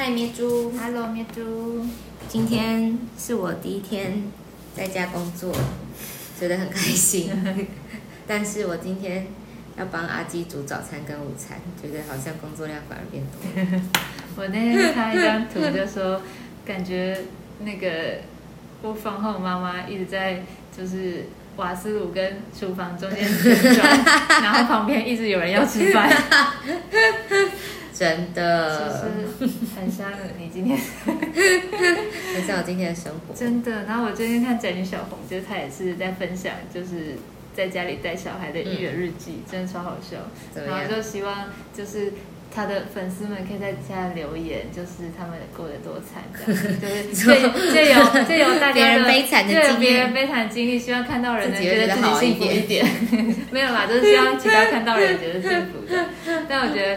嗨，咩猪，Hello，咩猪。今天是我第一天在家工作，觉得很开心。但是我今天要帮阿基煮早餐跟午餐，觉得好像工作量反而变多。我那天看一张图，就说感觉那个播放后妈妈一直在就是瓦斯炉跟厨房中间旋转，然后旁边一直有人要吃饭，真就的，是很像你今天很像我今天的生活。真的。然后我最近看宅女小红，就是她也是在分享，就是在家里带小孩的育儿日记，真的超好笑。然后就希望就是他的粉丝们可以在底下留言，就是他们过得多惨，这样 就是借借由借由大别家的人悲惨的经验别人悲惨的经历，希望看到人能觉得自己幸一点。没有啦，就是希望其他看到人觉得幸福的。但我觉得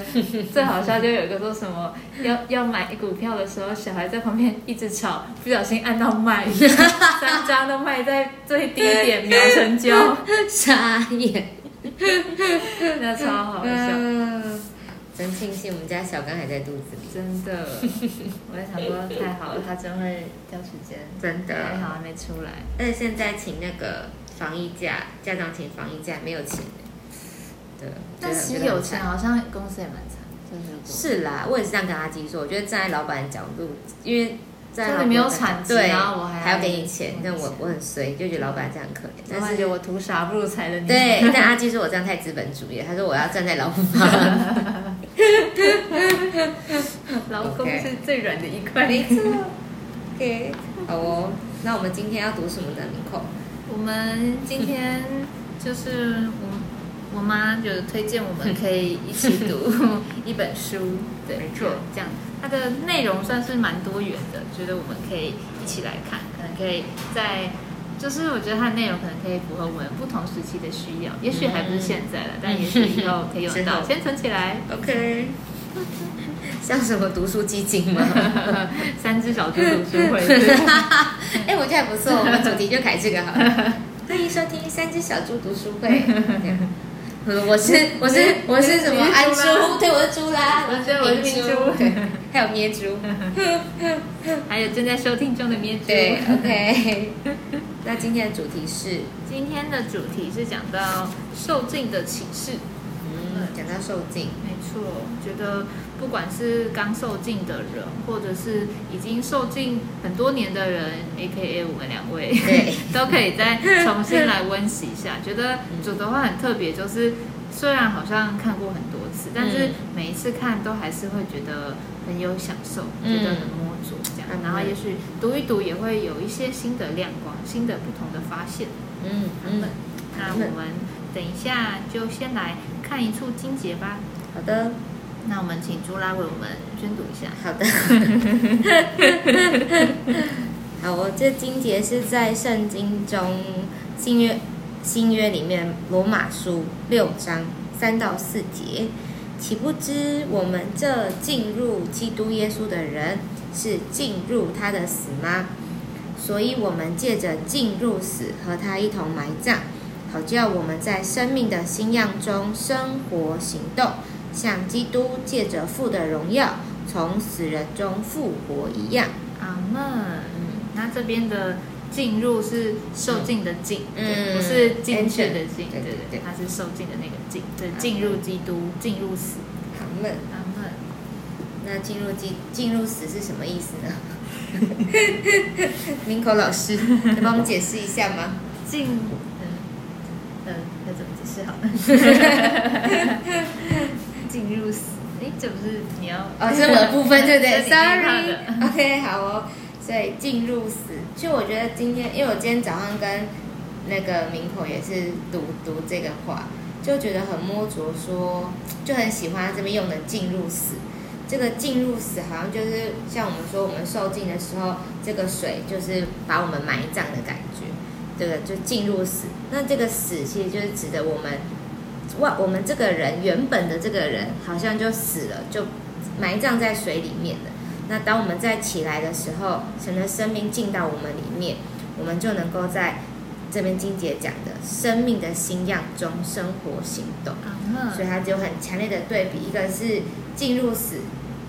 最好笑就有一个说什么要要买股票的时候，小孩在旁边一直吵，不小心按到卖，三张都卖在最低点秒成交，傻眼。那超好笑。嗯，真庆幸我们家小刚还在肚子里。真的，我在想说太好了，他真会挑时间，真的还好还没出来。但是现在请那个防疫假，家长请防疫假没有钱。对，但其实有钱好像公司也蛮惨，真是是啦，我也是这样跟阿基说。我觉得站在老板的角度，因为站在老板就是没有产值对，然后我还还要给你钱，但我我我很衰，就觉得老板这样很可怜。但是但是我图啥不如财的你。对，但阿基说我这样太资本主义，他说我要站在劳方。劳工 OK 是最软的一块。没错。OK，好哦。那我们今天要读什么呢？明口。我们今天就是我我妈就推荐我们可以一起读 一本书，对，没错这样它的内容算是蛮多元的，觉得我们可以一起来看，可能可以在。就是我觉得它的内容可能可以符合我们不同时期的需要，也许还不是现在了，但也许以后可以用之到，先存起来。OK。像什么读书基金吗？三只小猪读书会，哎、我觉得还不错，我们主题就改这个好了。欢迎收听三只小猪读书会。我是我是我是什么安猪？对，我是猪啦。我觉得我是明珠对，还有咩猪。还有正在收听中的咩猪。对，OK。那今天的主题是，今天的主题是讲到受尽的启示。嗯，讲到受尽，没错，觉得不管是刚受尽的人，或者是已经受尽很多年的人，A K A 我们两位，对，都可以再重新来温习一下。觉得主的话很特别，就是虽然好像看过很多次，但是嗯。每一次看都还是会觉得很有享受，嗯。觉得很这样。嗯然后也许读一读也会有一些新的亮光，新的不同的发现。嗯嗯嗯，，那我们等一下就先来看一处经节吧。好的，那我们请朱拉为我们宣读一下。好的。好，我这经节是在圣经中新约新约里面罗马书六章三到四节。岂不知我们这进入基督耶稣的人，是进入他的死吗？所以，我们借着进入死，和他一同埋葬，好叫我们在生命的新样中生活行动，像基督借着父的荣耀从死人中复活一样。阿门。嗯，那这边的进入是受尽的进，嗯不是进去的进，对对对对对对，它是受尽的那个进，对，进入基督，进入死。阿门，阿门。那进入进进入死是什么意思呢？明口老师，能帮我们解释一下吗？进，嗯，呃，要怎么解释好呢？进入死，哎，这不是你要？哦，这是我的部分，对不对这是你害怕的？Sorry。OK，好哦。所以进入死，其实我觉得今天，因为我今天早上跟那个明口也是读读这个话，就觉得很摸着说，就很喜欢他这边用的进入死。这个进入死好像就是像我们说，我们受尽的时候，这个水就是把我们埋葬的感觉，这个就进入死。那这个死其实就是指的我们，哇，我们这个人原本的这个人好像就死了，就埋葬在水里面了。那当我们再起来的时候，神的生命进到我们里面，我们就能够在这边金姐讲的生命的新样中生活行动。所以它就很强烈的对比，一个是进入死，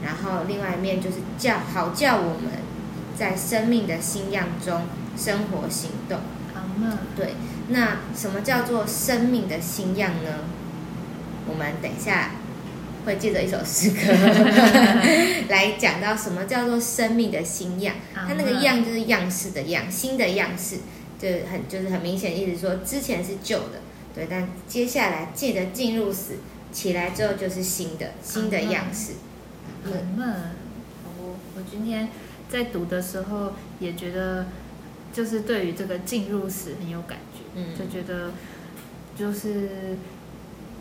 然后另外一面就是叫好叫我们在生命的新样中生活行动。阿门。对，那什么叫做生命的新样呢？我们等一下会借着一首诗歌 来讲到什么叫做生命的新样。它那个样就是样式的样，新的样式，就很就是很明显，意思说之前是旧的，对，但接下来借着进入死起来之后就是新的新的样式。阿门。我我今天在读的时候也觉得，就是对于这个进入史很有感觉，嗯就觉得就是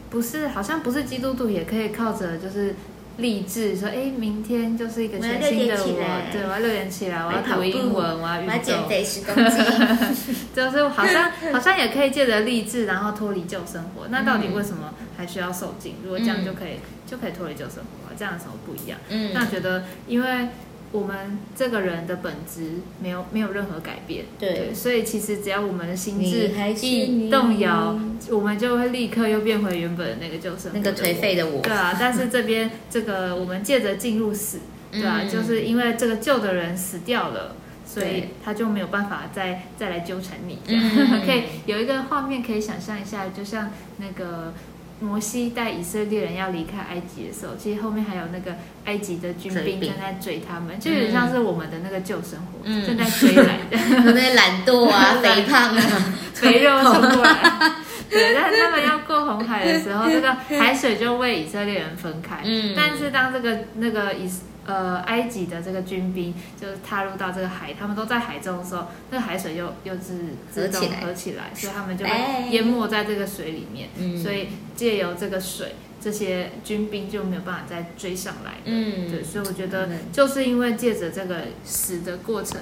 不是好像不是基督徒也可以靠着就是励志说，哎，明天就是一个全新的我对，我要六点起来，我要读英文，我要运我要减动，肥十公斤。就是好像好像也可以借着励志，然后脱离旧生活。那到底为什么还需要受尽？如果这样就可以、就可以脱离旧生活了，这样有什么不一样？嗯。那觉得，因为我们这个人的本质没有没有任何改变，对。所以其实只要我们的心智一你动摇，我们就会立刻又变回原本的那个旧生活那个颓废的我，对啊，但是这边这个我们借着进入死，对啊，嗯就是因为这个旧的人死掉了。所以他就没有办法再再来纠缠你，嗯。可以有一个画面可以想象一下，就像那个摩西带以色列人要离开埃及的时候，其实后面还有那个埃及的军兵兵正在追他们，就有点像是我们的那个旧生活、嗯。正在追来的，那些懒惰啊、肥胖啊，肥肉冲过来。对，但是他们要过红海的时候，这个海水就为以色列人分开。嗯但是当这个那个以呃埃及的这个军兵就是踏入到这个海，他们都在海中的时候，那个海水又又自自动合起来所以他们就哎会淹没在这个水里面。嗯所以借由这个水，这些军兵就没有办法再追上来。嗯对，所以我觉得嗯就是因为借着这个死的过程，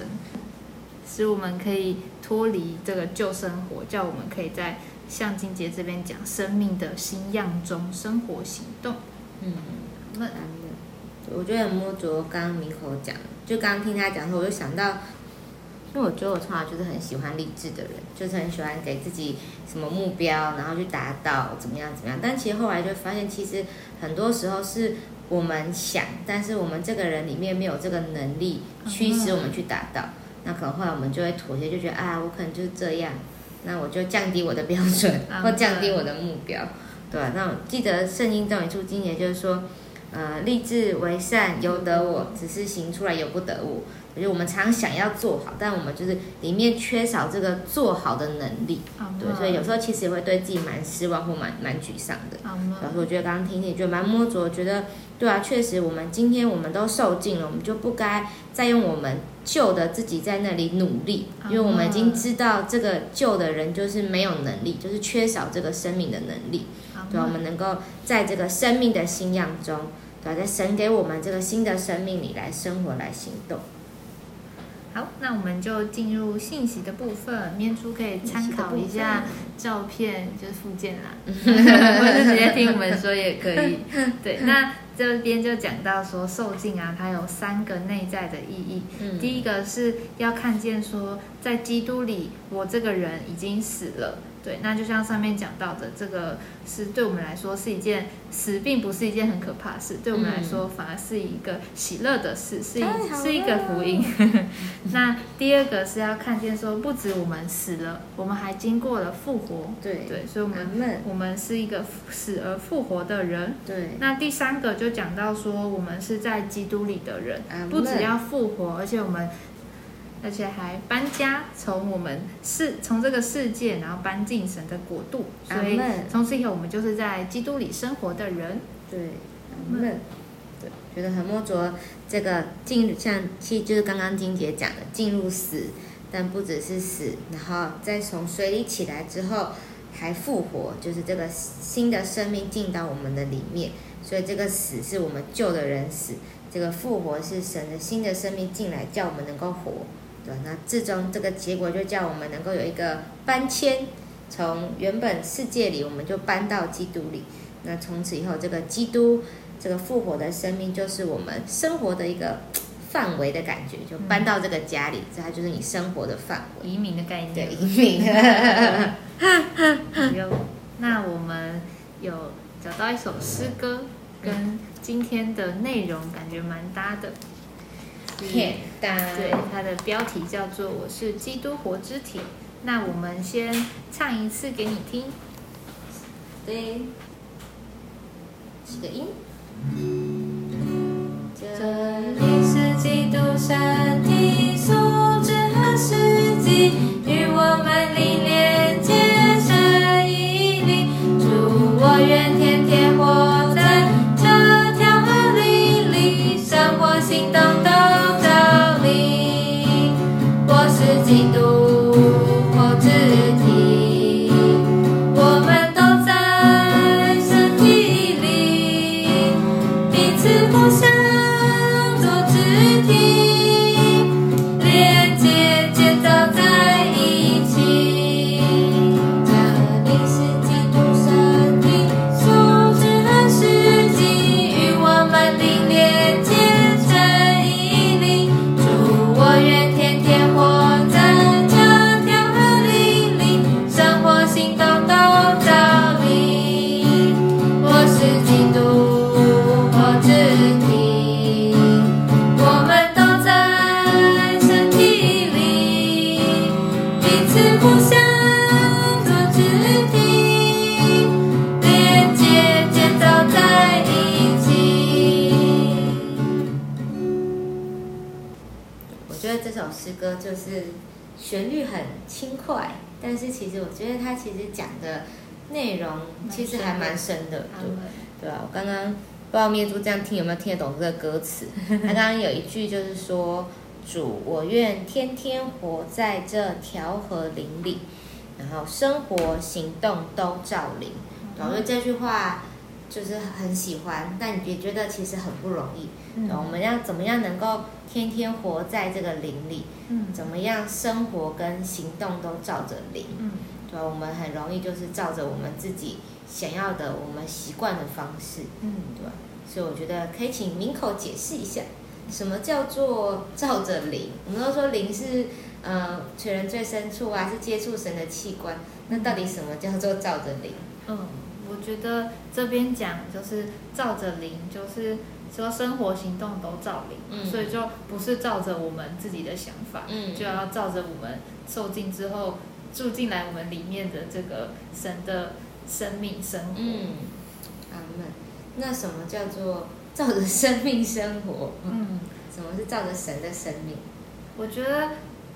使我们可以脱离这个旧生活，叫我们可以在像金杰这边讲生命的新样中生活行动。嗯，那我觉得很摸着刚刚明口讲，就刚刚听他讲的时候，我就想到，因为我觉得我从小就是很喜欢励志的人，就是很喜欢给自己什么目标，然后去达到怎么样怎么样。但其实后来就发现，其实很多时候是我们想，但是我们这个人里面没有这个能力驱使我们去达到。那可能后来我们就会妥协，就觉得啊，我可能就是这样，那我就降低我的标准，嗯或降低我的目标，对吧、那我记得圣经中有一处经节就是说，呃，立志为善由得我，只是行出来由不得我。我觉得我们常想要做好，但我们就是里面缺少这个做好的能力，对，所以有时候其实也会对自己蛮失望或蛮蛮沮丧的。好老师，我觉得刚刚听听觉得蛮摸着，觉得对啊，确实我们今天我们都受尽了，我们就不该再用我们旧的自己在那里努力，因为我们已经知道这个旧的人就是没有能力，就是缺少这个生命的能力。对啊，我们能够在这个生命的信仰中，对啊，在神给我们这个新的生命里来生活、来行动。好，那我们就进入信息的部分，面珠可以参考一下照片，就是附件啦，或者是直接听我们说也可以。对，那这边就讲到说受尽啊，它有三个内在的意义。嗯第一个是要看见说，在基督里，我这个人已经死了。对，那就像上面讲到的，这个是对我们来说是一件死，并不是一件很可怕的事，对我们来说反而是一个喜乐的事，是一是一个福音。那第二个是要看见说，不止我们死了，我们还经过了复活。对对，所以我们。我们是一个死而复活的人。对，那第三个就讲到说，我们是在基督里的人，不只要复活，而且我们，而且还搬家，从我们世从这个世界，然后搬进神的国度。所以从此以后，我们就是在基督里生活的人。对，阿门。对，觉得很摸着这个进入，像其实就是刚刚金姐讲的进入死，但不只是死，然后再从水里起来之后还复活，就是这个新的生命进到我们的里面。所以这个死是我们旧的人死，这个复活是神的新的生命进来，叫我们能够活。对，那最终这个结果就叫我们能够有一个搬迁，从原本世界里我们就搬到基督里。那从此以后，这个基督这个复活的生命，就是我们生活的一个范围的感觉，就搬到这个家里，这它就是你生活的范围。移民的概念。对，移民。有，那我们有找到一首诗歌，跟今天的内容感觉蛮搭的。片单对，它的标题叫做《我是基督活肢体》。那我们先唱一次给你听。对，是个音。这里是基督身旋律很轻快，但是其实我觉得它其实讲的内容其实还蛮深的，对对啊，我刚刚不知道咩珠这样听有没有听得懂这个歌词？他刚刚有一句就是说：“主，我愿天天活在这条河林里，然后生活行动都照灵。”然后这句话就是很喜欢，但也觉得其实很不容易。对，我们要怎么样能够天天活在这个灵里？嗯怎么样生活跟行动都照着灵？嗯对吧？我们很容易就是照着我们自己想要的、我们习惯的方式，嗯对吧？所以我觉得可以请明口解释一下，什么叫做照着灵？我们都说灵是呃全人最深处啊，是接触神的器官。那到底什么叫做照着灵？嗯，我觉得这边讲就是照着灵，就是说生活行动都照灵，嗯所以就不是照着我们自己的想法，嗯就要照着我们受尽之后住进来我们里面的这个神的生命生活。嗯，阿门。那什么叫做照着生命生活？嗯，什么是照着神的生命？我觉得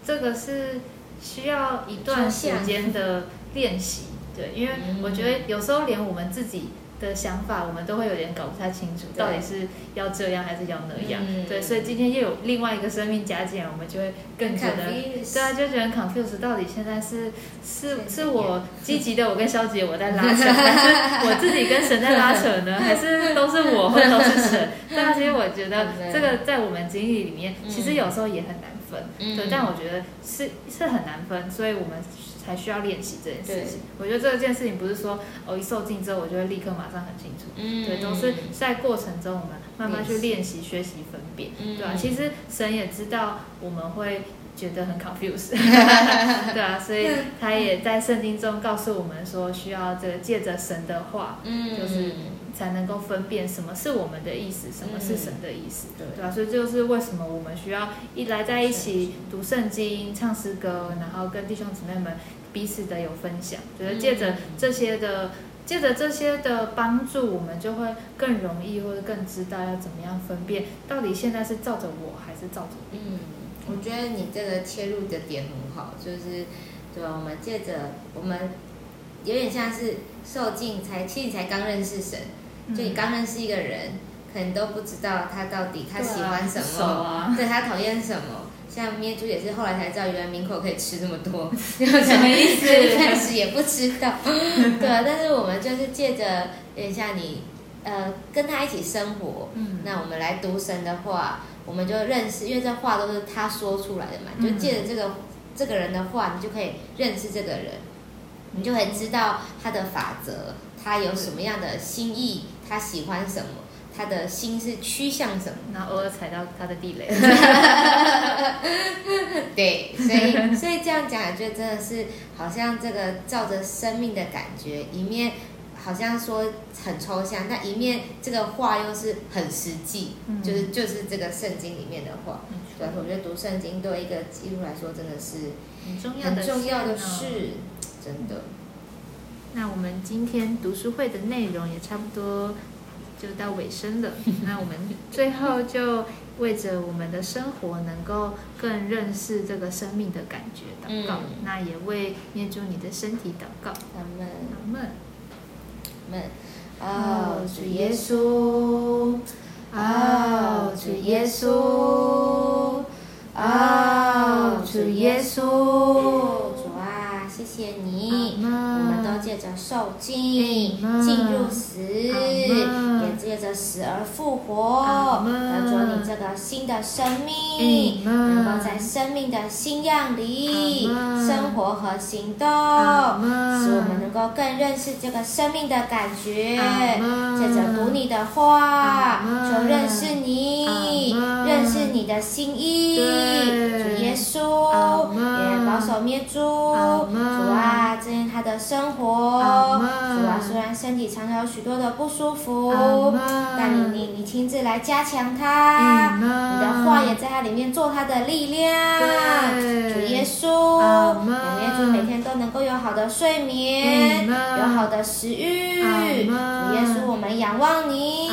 这个是需要一段时间的练习，对，因为嗯我觉得有时候连我们自己的想法，我们都会有点搞不太清楚，到底是要这样还是要那样，嗯对，所以今天又有另外一个生命加进来，我们就会更觉得。对啊，就觉得 confused，到底现在是是是是我积极的我跟消极的我在拉扯，还是我自己跟神在拉扯呢？还是都是我或都是神？但其实我觉得这个在我们经历里面，嗯其实有时候也很难分，嗯对。但我觉得是是很难分，所以我们才需要练习这件事情。我觉得这件事情不是说哦一受尽之后我就会立刻马上很清楚，嗯。对，都是在过程中我们慢慢去练习、学习分辨，嗯。对啊、其实神也知道我们会觉得很 confused，对啊，所以他也在圣经中告诉我们说，需要这个借着神的话，嗯。就是才能够分辨什么是我们的意思，什么是神的意思，对对吧、所以这就是为什么我们需要一来在一起读圣经、唱诗歌，然后跟弟兄姊妹们彼此的有分享，觉得借着这些的。借着这些的帮助，我们就会更容易或者更知道要怎么样分辨，到底现在是照着我还是照着你。嗯，我觉得你这个切入的点很好，就是对吧？我们借着我们有点像是受尽才，其实你才刚认识神，嗯就你刚认识一个人，可能都不知道他到底他喜欢什对啊么，对他讨厌什么。像咩猪也是后来才知道，原来明口可以吃这么多，什么意思？一开始也不知道，对啊。但是我们就是借着有点像你，呃，跟他一起生活，嗯。那我们来读神的话，我们就认识，因为这话都是他说出来的嘛，嗯。就借着这个这个人的话，你就可以认识这个人，你就很知道他的法则，他有什么样的心意，他喜欢什么，他的心是趋向什么。然后偶尔踩到他的地雷。对，所以所以这样讲，我觉得真的是好像这个照着生命的感觉，一面好像说很抽象，但一面这个话又是很实际，嗯就是就是这个圣经里面的话。没对错，我觉得读圣经对一个基督徒来说真的是很重要的事，真的。那我们今天读书会的内容也差不多就到尾声了。那我们最后就为着我们的生活能够更认识这个生命的感觉祷告，嗯那也为念住你的身体祷告。阿门，阿门。阿门。哦，主耶稣，哦，主耶稣，哦，主耶稣，主啊，谢谢你。受尽，阿门进入死，也借着死而复活，阿门得着你这个新的生命，能够在生命的新样里生活和行动，使我们能够更认识这个生命的感觉阿。门借着读你的话就认识你认识你的心意。主耶稣也保守灭猪，主啊，这是他的生活。主啊，虽然身体常常有许多的不舒服但你你你亲自来加强阿他，门你的话也在他里面做他的力量。对。主耶稣，每天都能够有好的睡眠，有好的食欲。主耶稣，我们仰望你。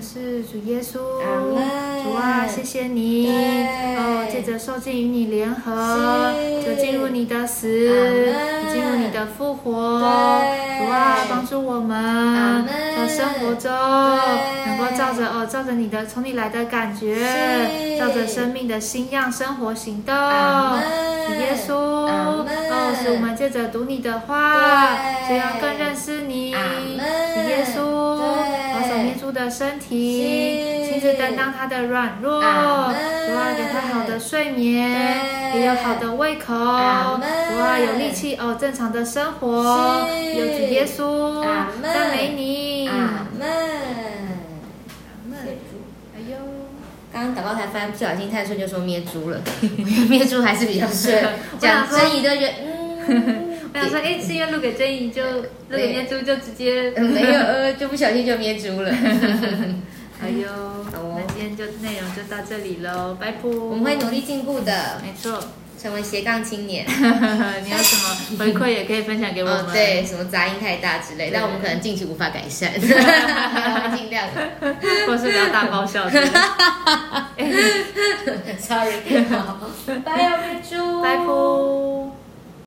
是主耶稣，阿门主啊，谢谢你，哦，借着受尽与你联合，就进入你的死，进入你的复活，对。主啊，帮助我们门。在生活中能够照着哦，照着你的从你来的感觉，照着生命的新样生活行动，主耶稣，哦，使我们借着读你的话，对。这样更认识你，阿主耶稣，对。保守耶稣的身体，是担当他的软弱，主阿门。啊，给他好的睡眠，对。也有好的胃口，阿门。主啊，有力气哦，正常的生活，有主耶稣，赞美你，阿门。阿门。哎呦，刚刚祷告台翻，不小心太顺就说灭猪了，灭猪还是比较顺。讲我想说真理都觉得，嗯，我想说，哎，是因为录给珍怡就录给念珠就直接呃没有，呃，就不小心就灭猪了。好哦那今天就内容就到这里喽，拜拜。我们会努力进步的，没错，成为斜杠青年。你有什么 回馈也可以分享给我哦，们。对，什么杂音太大之类，对但我们可能近期无法改善，我 们尽量。或是不要大爆笑之类的。Sorry，好，拜哦，灭猪，拜拜。